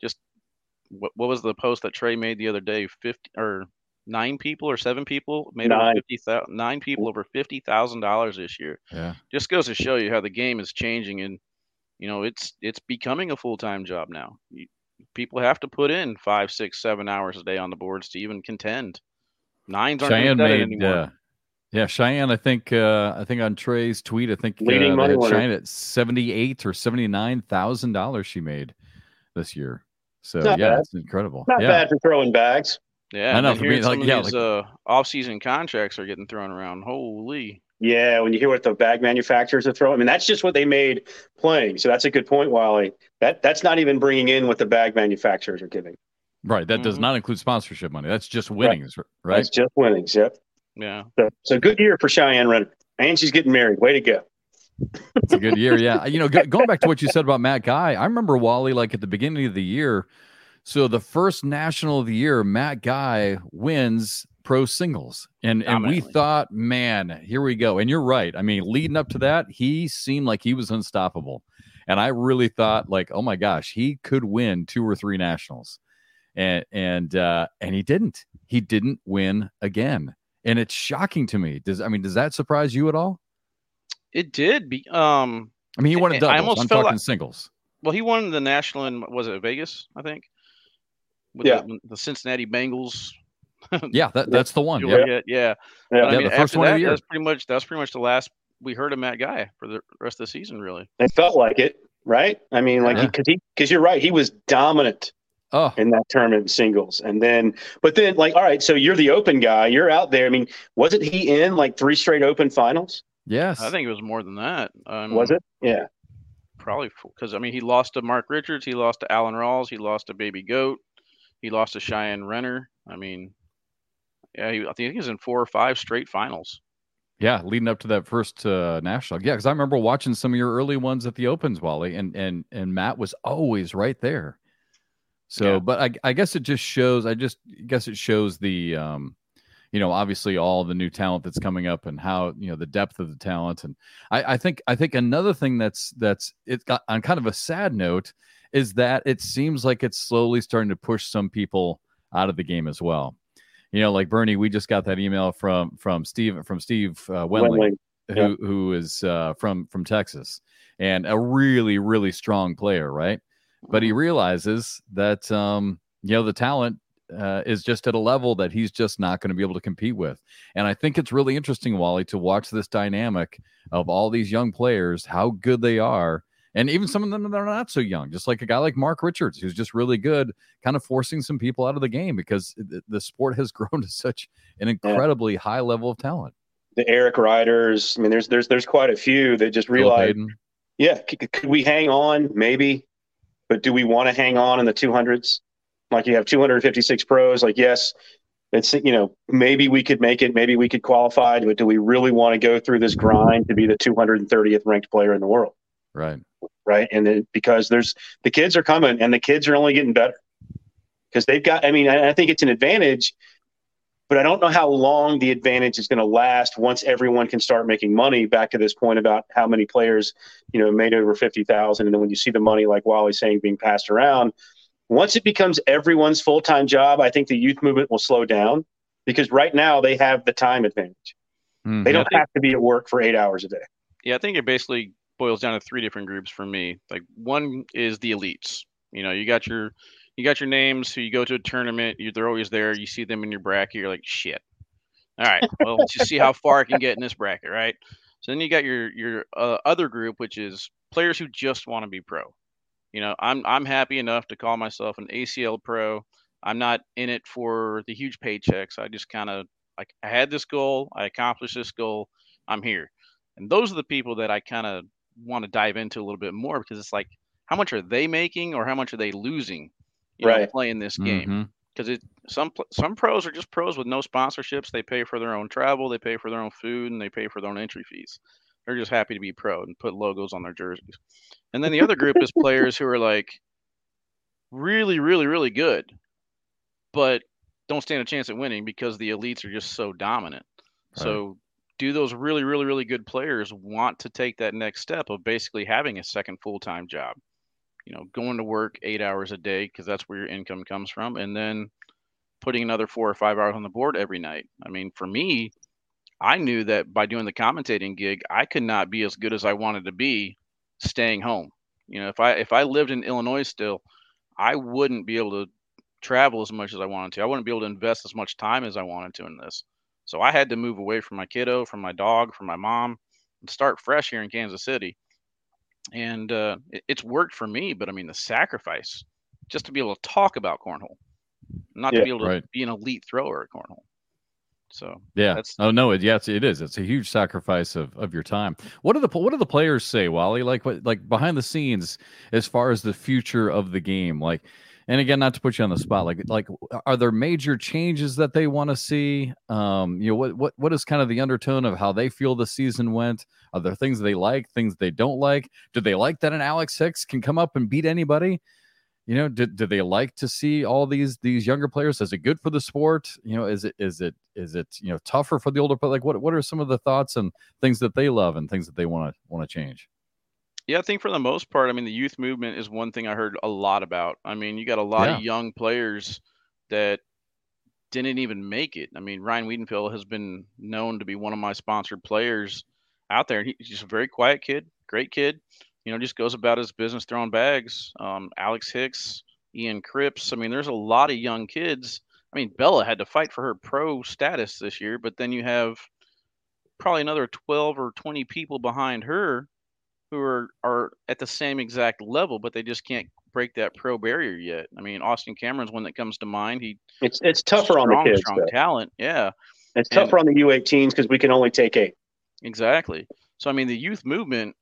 Just what, what was the post that Trey made the other day? Fifty or nine people or seven people made over Nine. fifty thousand. Nine people over fifty thousand dollars this year yeah. just goes to show you how the game is changing and you know it's it's becoming a full-time job now you, people have to put in five six seven hours a day on the boards to even contend nines aren't Cheyenne gonna cut it made, anymore uh, yeah, Cheyenne. I think, uh, I think on Trey's tweet, I think Leading uh, they had. Cheyenne at seventy-eight or seventy-nine thousand dollars she made this year. So Not yeah, bad. it's incredible. Not yeah. bad for throwing bags. Yeah I know, then for me, like, some of yeah, these like- uh off-season contracts are getting thrown around holy Yeah, when you hear what the bag manufacturers are throwing, I mean that's just what they made playing. So that's a good point, Wally. That that's not even bringing in what the bag manufacturers are giving. Right. That does Mhm. not include sponsorship money. That's just winnings, r- right? That's just winnings. Yep. yeah So, so good year for Cheyenne Renner, and she's getting married. Way to go. It's a good year. Yeah. You know, go, going back to what you said about Matt Guy, I remember Wally, like at the beginning of the year. So the first national of the year, Matt Guy wins pro singles. And and we thought, man, here we go. And you're right. I mean, leading up to that, he seemed like he was unstoppable. And I really thought, like, oh my gosh, he could win two or three nationals. And and uh and he didn't. He didn't win again. And it's shocking to me. Does I mean, does that surprise you at all? it did be um I mean, he won a I doubles. almost I'm felt talking like- singles. well he won the national in was it vegas i think Yeah. the, the cincinnati bengals Yeah, that, that's the one. You Yeah. yeah Yeah. But I mean, the first after one of the year. that's pretty much that's pretty much the last we heard of Matt Guy for the rest of the season, really. It felt like it, right? I mean, like Yeah. because he because you're right, he was dominant Oh, in that tournament in singles, and then but then like all right, so you're the open guy, you're out there. I mean, wasn't he in like three straight open finals? yes. I think it was more than that. Um, Was it? Yeah. probably because I mean he lost to Mark Richards, he lost to Alan Rawls, he lost to Baby Goat, he lost to Cheyenne Renner. I mean, yeah, he, I think he was in four or five straight finals. Yeah, leading up to that first uh, national. Yeah, because I remember watching some of your early ones at the Opens, Wally, and and and Matt was always right there. So, yeah. but I, I guess it just shows. I just guess it shows the, um, you know, obviously all the new talent that's coming up and how you know the depth of the talent. And I, I think I think another thing that's that's it's got on kind of a sad note is that it seems like it's slowly starting to push some people out of the game as well you know, like Bernie, we just got that email from from Steve from Steve uh, Wendling, who yeah. who is uh, from from Texas and a really really strong player, right? But he mm-hmm. realizes that um, you know the talent uh, is just at a level that he's just not going to be able to compete with. And I think it's really interesting, Wally, to watch this dynamic of all these young players, how good they are, and even some of them that are not so young, just like a guy like Mark Richards, who's just really good, kind of forcing some people out of the game because the, the sport has grown to such an incredibly yeah. high level of talent. The Eric Riders, I mean, there's there's there's quite a few that just realize, yeah, could, could we hang on? Maybe, but do we want to hang on in the 200s? Like you have 256 pros. Like yes, it's you know maybe we could make it, maybe we could qualify, but do we really want to go through this grind to be the 230th ranked player in the world? Right. Right. And then because there's the kids are coming and the kids are only getting better because they've got, I mean, I, I think it's an advantage, but I don't know how long the advantage is going to last once everyone can start making money. Back to this point about how many players, you know, made over 50,000. And then when you see the money, like Wally's saying, being passed around, once it becomes everyone's full time job, I think the youth movement will slow down because right now they have the time advantage. Mm-hmm. They don't have to be at work for eight hours a day. Yeah, I think it basically boils down to three different groups for me. Like one is the elites. You know, you got your you got your names. So you go to a tournament, you, they're always there. You see them in your bracket. You're like, shit. All right, well, let's just see how far I can get in this bracket, right? So then you got your your uh, other group, which is players who just want to be pro. You know, I'm I'm happy enough to call myself an ACL pro. I'm not in it for the huge paychecks. I just kind of like I had this goal, I accomplished this goal, I'm here. And those are the people that I kind of want to dive into a little bit more because it's like how much are they making or how much are they losing you right. know, playing this game because mm-hmm. it some some pros are just pros with no sponsorships they pay for their own travel they pay for their own food and they pay for their own entry fees they're just happy to be pro and put logos on their jerseys and then the other group is players who are like really really really good but don't stand a chance at winning because the elites are just so dominant right. so do those really, really, really good players want to take that next step of basically having a second full time job? You know, going to work eight hours a day because that's where your income comes from, and then putting another four or five hours on the board every night. I mean, for me, I knew that by doing the commentating gig, I could not be as good as I wanted to be staying home. You know, if I if I lived in Illinois still, I wouldn't be able to travel as much as I wanted to. I wouldn't be able to invest as much time as I wanted to in this. So I had to move away from my kiddo, from my dog, from my mom, and start fresh here in Kansas City. And uh, it, it's worked for me, but I mean the sacrifice just to be able to talk about cornhole, not yeah, to be able to right. be an elite thrower at cornhole. So yeah, that's oh no, it yes it is. It's a huge sacrifice of, of your time. What do the what do the players say, Wally? Like what like behind the scenes as far as the future of the game, like and again not to put you on the spot like like are there major changes that they want to see? Um you know what what what is kind of the undertone of how they feel the season went? Are there things they like things they don't like? Do they like that an alex hicks can come up and beat anybody? You know do, do they like to see all these these younger players? Is it good for the sport? You know is it is it is it you know tougher for the older but like what what are some of the thoughts and things that they love and things that they want to want to change yeah, I think for the most part, I mean, the youth movement is one thing I heard a lot about. I mean, you got a lot yeah. of young players that didn't even make it. I mean, Ryan Wiedenfeld has been known to be one of my sponsored players out there. He's just a very quiet kid, great kid. You know, just goes about his business throwing bags. Um, Alex Hicks, Ian Cripps. I mean, there's a lot of young kids. I mean, Bella had to fight for her pro status this year, but then you have probably another 12 or 20 people behind her who are are at the same exact level, but they just can't break that pro barrier yet. I mean, Austin Cameron's one that comes to mind. He it's it's tougher strong, on the kids. Strong though. talent, yeah. It's and, tougher on the U18s because we can only take eight. Exactly. So I mean, the youth movement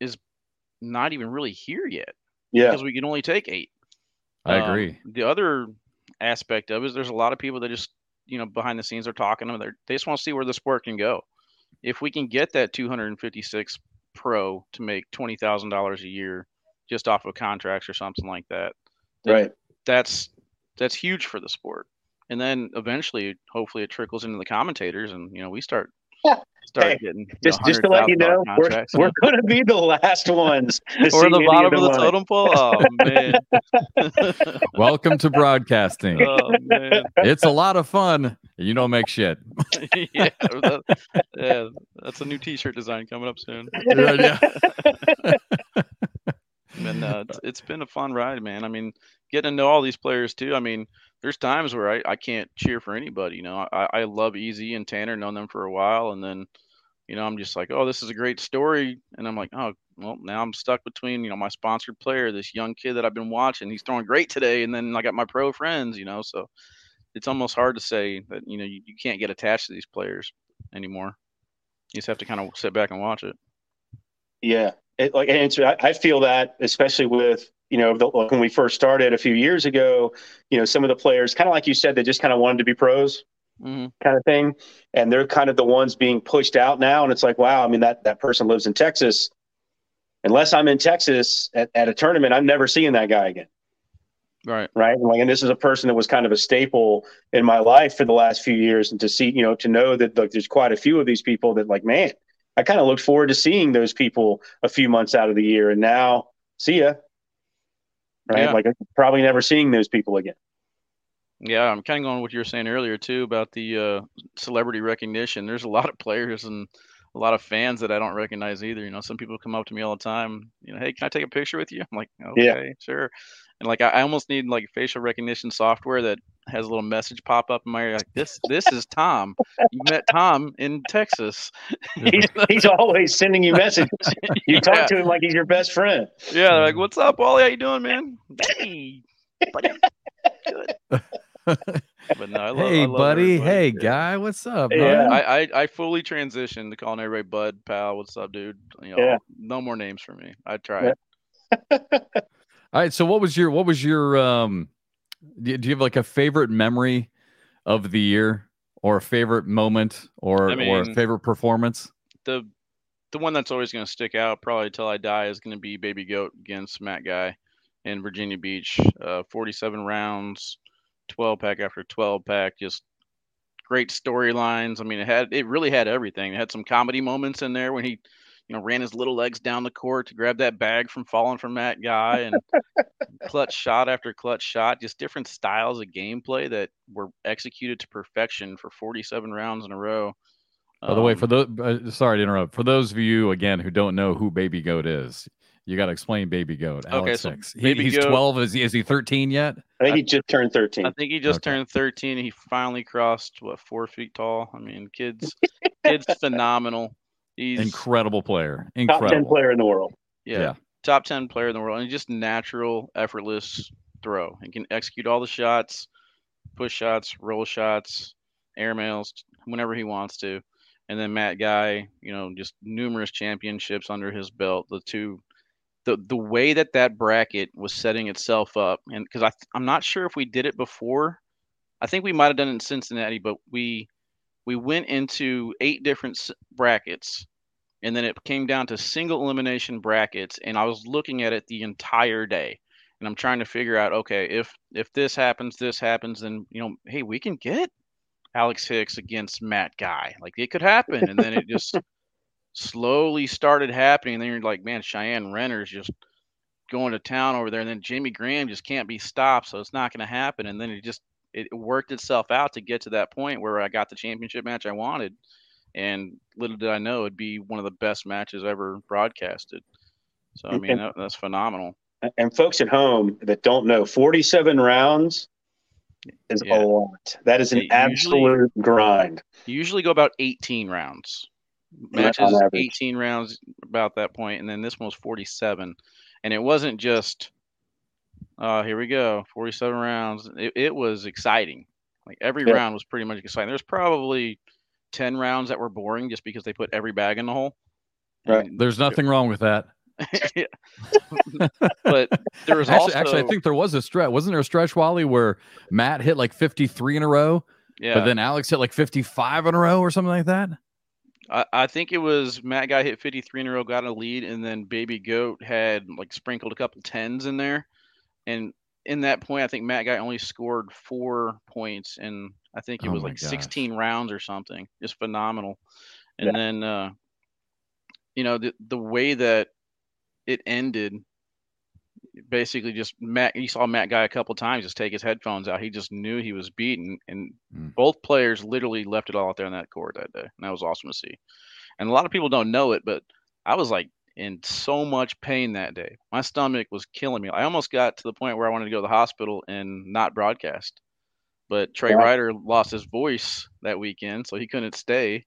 is not even really here yet. Yeah. Because we can only take eight. I um, agree. The other aspect of it is there's a lot of people that just you know behind the scenes are talking. They they just want to see where the sport can go. if we can get that 256 pro to make twenty thousand dollars a year just off of contracts or something like that, right? That's that's huge for the sport. And then eventually, hopefully, it trickles into the commentators, and you know, we start start Hey, getting Just, know, just to let you know, we're, we're going to be the last ones. to see We're the any bottom of the money. totem pole. Oh man. Welcome to broadcasting. oh man. It's a lot of fun. You don't make shit. yeah, that- yeah, that's a new T-shirt design coming up soon. Right, yeah. And uh, it's, it's been a fun ride, man. I mean, getting to know all these players too. I mean, there's times where I, I can't cheer for anybody. You know, I, I love Easy and Tanner, known them for a while, and then, you know, I'm just like, oh, this is a great story, and I'm like, oh, well, now I'm stuck between, you know, my sponsored player, this young kid that I've been watching. He's throwing great today, and then I got my pro friends. You know, so it's almost hard to say that you know you, you can't get attached to these players anymore. You just have to kind of sit back and watch it. Yeah, it, like I feel that especially with you know the, when we first started a few years ago, you know some of the players kind of like you said they just kind of wanted to be pros hmm kind of thing, and they're kind of the ones being pushed out now, and it's like wow, I mean that that person lives in Texas. Unless I'm in Texas at, at a tournament, I'm never seeing that guy again. Right. right? And like, and this is a person that was kind of a staple in my life for the last few years, and to see, you know, to know that like there's quite a few of these people that like, man, I kind of looked forward to seeing those people a few months out of the year, and now see ya, right? Yeah. Like probably never seeing those people again. Yeah, I'm kind of going with what you were saying earlier too about the uh, celebrity recognition. There's a lot of players and a lot of fans that I don't recognize either. You know, some people come up to me all the time. You know, hey, can I take a picture with you? I'm like, okay, Yeah. sure. And like, I, I almost need like facial recognition software that has a little message pop up in my ear like, this, this is Tom. You met Tom in Texas. He's, he's always sending you messages. You Yeah. talk to him like he's your best friend. Yeah, they're like, "What's up, Wally? How you doing, man?" Hey, buddy. Good. But no, I love, hey, I love buddy. Hey, Yeah. guy. What's up? Yeah. I, I I fully transitioned to calling everybody bud, pal. What's up, dude? You know, Yeah. no more names for me. I tried. Yeah. All right. So what was your what was your um do do you have like a favorite memory of the year or a favorite moment or I or a favorite performance? The the one that's always going to stick out probably till I die is going to be Baby Goat against Matt Guy in Virginia Beach. Uh, 47 rounds, 12 pack after 12 pack, just great storylines. I mean, it had it really had everything. It had some comedy moments in there when he, you know, ran his little legs down the court to grab that bag from falling from that Guy and clutch shot after clutch shot. Just different styles of gameplay that were executed to perfection for 47 rounds in a row. By the way, Um, for those uh, sorry to interrupt. For those of you again who don't know who Baby Goat is, you got to explain Baby Goat. Okay, so Hicks. He- Baby he's Goat- 12. Is he, is he 13 yet? I think he just turned 13. I think he just Okay. turned 13. He finally crossed what four feet tall. I mean, kids, kids, phenomenal. He's Incredible player. Top 10 player in the world. yeah, Yeah. top 10 player in the world, and just natural, effortless throw. He can execute all the shots, push shots, roll shots, air mails whenever he wants to. And then Matt Guy, you know, just numerous championships under his belt. The two, the the way that that bracket was setting itself up, and because I I'm not sure if we did it before. I think we might have done it in Cincinnati, but we we went into eight different brackets and then it came down to single elimination brackets and i was looking at it the entire day and i'm trying to figure out okay if if this happens this happens then you know hey we can get alex hicks against matt guy. Like it could happen. And then it just slowly started happening. And then you're like man cheyenne renner's just going to town over there. And then jimmy graham just can't be stopped so it's not going to happen. And then it just it worked itself out to get to that point where i got the championship match i wanted and little did I know it'd be one of the best matches ever broadcasted. So I mean And- that, that's phenomenal. And folks at home that don't know, 47 rounds is Yeah. a lot. That is an usually- absolute grind. You usually go about 18 rounds. Matches 18 rounds about that point, and then this one was 47, and it wasn't just, uh, here we go, 47 rounds. It, it was exciting. Like every Yeah. round was pretty much exciting. There's probably 10 rounds that were boring just because they put every bag in the hole. Right. And- There's nothing wrong with that. But there was Actually, also actually, I think there was a stretch. Wasn't there a stretch, Wally, where Matt hit like 53 in a row, yeah. but then Alex hit like 55 in a row or something like that? I, I think it was Matt Guy hit 53 in a row, got a lead, and then Baby Goat had like sprinkled a couple tens in there. And in that point, I think Matt Guy only scored four points, and I think it Oh was like gosh. 16 rounds or something. Just phenomenal. And Yeah. then, uh, you know, the the way that it ended, basically just Matt. You saw Matt Guy a couple times just take his headphones out. He just knew he was beaten, and Mm. both players literally left it all out there on that court that day. And that was awesome to see. And a lot of people don't know it, but I was like in so much pain that day. My stomach was killing me. I almost got to the point where I wanted to go to the hospital and not broadcast. But Trey Yeah. Ryder lost his voice that weekend, so he couldn't stay.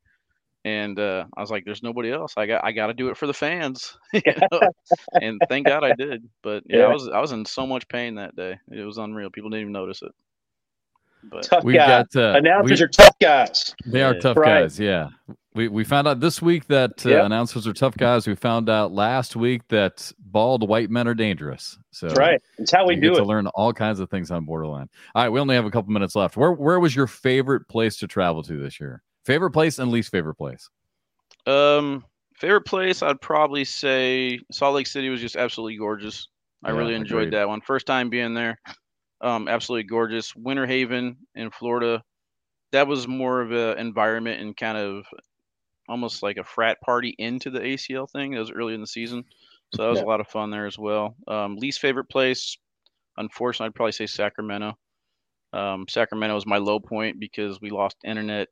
And uh, I was like, "There's nobody else. I got, I got to do it for the fans." And thank God I did. But yeah, Yeah. I was, I was in so much pain that day. It was unreal. People didn't even notice it. But Tough We've guy. got uh, Announcers we- are tough guys. They are Yeah. tough Right. guys. Yeah. We, we found out this week that uh, Yep. announcers are tough guys. We found out last week that bald white men are dangerous. So That's right. It's how we you do get it. to learn all kinds of things on Borderline. All right, we only have a couple minutes left. Where where was your favorite place to travel to this year? Favorite place and least favorite place? Um, favorite place, I'd probably say Salt Lake City was just absolutely gorgeous. I Yeah, really enjoyed agreed. that one. First time being there, um, absolutely gorgeous. Winter Haven in Florida, that was more of a environment and kind of almost like a frat party into the ACL thing. That was early in the season, so that was Yeah. a lot of fun there as well. Um, least favorite place, unfortunately, I'd probably say Sacramento. Um, Sacramento was my low point because we lost internet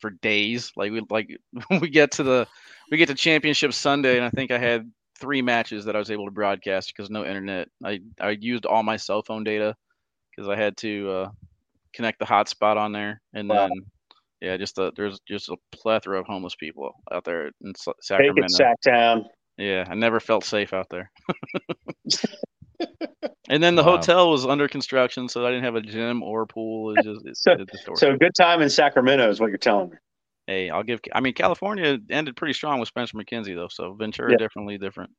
for days. Like we like we get to the we get to championship Sunday, and I think I had three matches that I was able to broadcast because no internet. I I used all my cell phone data because I had to uh, connect the hotspot on there, and Wow. then yeah, just a, there's just a plethora of homeless people out there in Sa- Take Sacramento. it, Sacktown. Yeah, I never felt safe out there. and then the Wow. hotel was under construction, so I didn't have a gym or pool. It just, it, So- it just So good time in Sacramento is what you're telling me. hey, I'll give. I mean, California ended pretty strong with Spencer McKenzie, though. So Ventura Yeah. definitely different.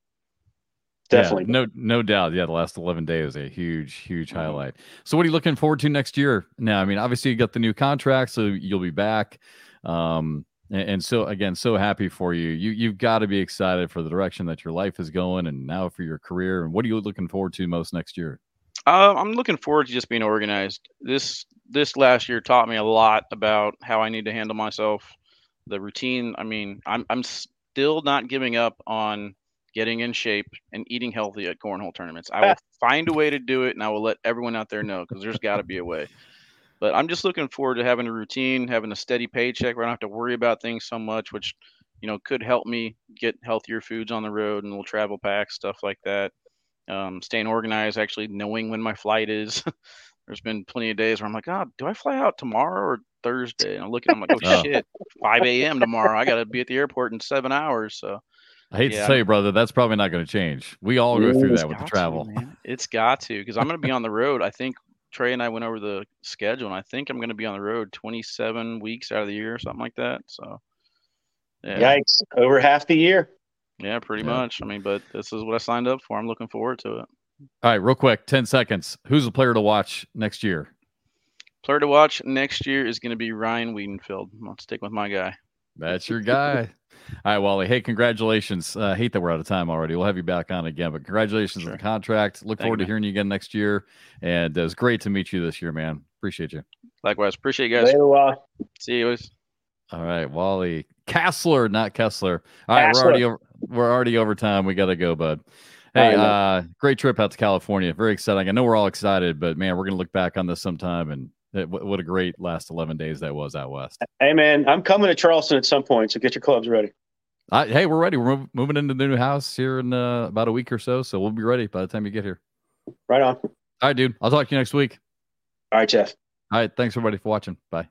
Definitely. Yeah, no, no doubt. Yeah, the last eleven days was a huge, huge Mhm. highlight. So, what are you looking forward to next year? Now, I mean, obviously you got the new contract, so you'll be back. Um, and, and so again, so happy for you. You you've got to be excited for the direction that your life is going, and now for your career. And what are you looking forward to most next year? Uh, I'm looking forward to just being organized. This this last year taught me a lot about how I need to handle myself, the routine. I mean, I'm I'm still not giving up on getting in shape and eating healthy at cornhole tournaments. I will find a way to do it, and I will let everyone out there know because there's got to be a way. But I'm just looking forward to having a routine, having a steady paycheck where I don't have to worry about things so much, which you know could help me get healthier foods on the road and little travel packs, stuff like that um, staying organized, actually knowing when my flight is. There's been plenty of days where I'm like, oh, do I fly out tomorrow or Thursday? And I look at, I'm like, oh, Oh. shit, 5 a.m. tomorrow. I got to be at the airport in seven hours. So I hate Yeah, to tell you, brother, that's probably not going to change. We all go through that with the got to, travel. It's got to because I'm going to be on the road. I think Trey and I went over the schedule, and I think I'm going to be on the road 27 weeks out of the year or something like that. So, yeah, Yikes. Over half the year. yeah, pretty Yeah. much. I mean, but this is what I signed up for. I'm looking forward to it. All right, real quick, ten seconds. Who's the player to watch next year? Player to watch next year is going to be Ryan Wiedenfeld. I'll stick with my guy. That's your guy. All right, Wally. Hey, congratulations. Uh, hate that we're out of time already. We'll have you back on again, but congratulations on the contract. Look Thank forward you, to hearing you again next year. And uh, it was great to meet you this year, man. Appreciate you. Likewise, appreciate you guys. Later, Wally. See you. guys. All right, Wally Kessler, not Kessler. All right, Kastler. we're already over. We're already over time. We got to go, bud. Hey, uh, great trip out to California. Very exciting. I know we're all excited, but man, we're gonna look back on this sometime. And it, what what a great last eleven days that was out west. Hey, man, I'm coming to Charleston at some point, so get your clubs ready. Uh, hey, we're ready. We're mov- moving into the new house here in uh, about a week or so, so we'll be ready by the time you get here. Right on. All right, dude. I'll talk to you next week. All right, Jeff. All right. Thanks everybody for watching. Bye.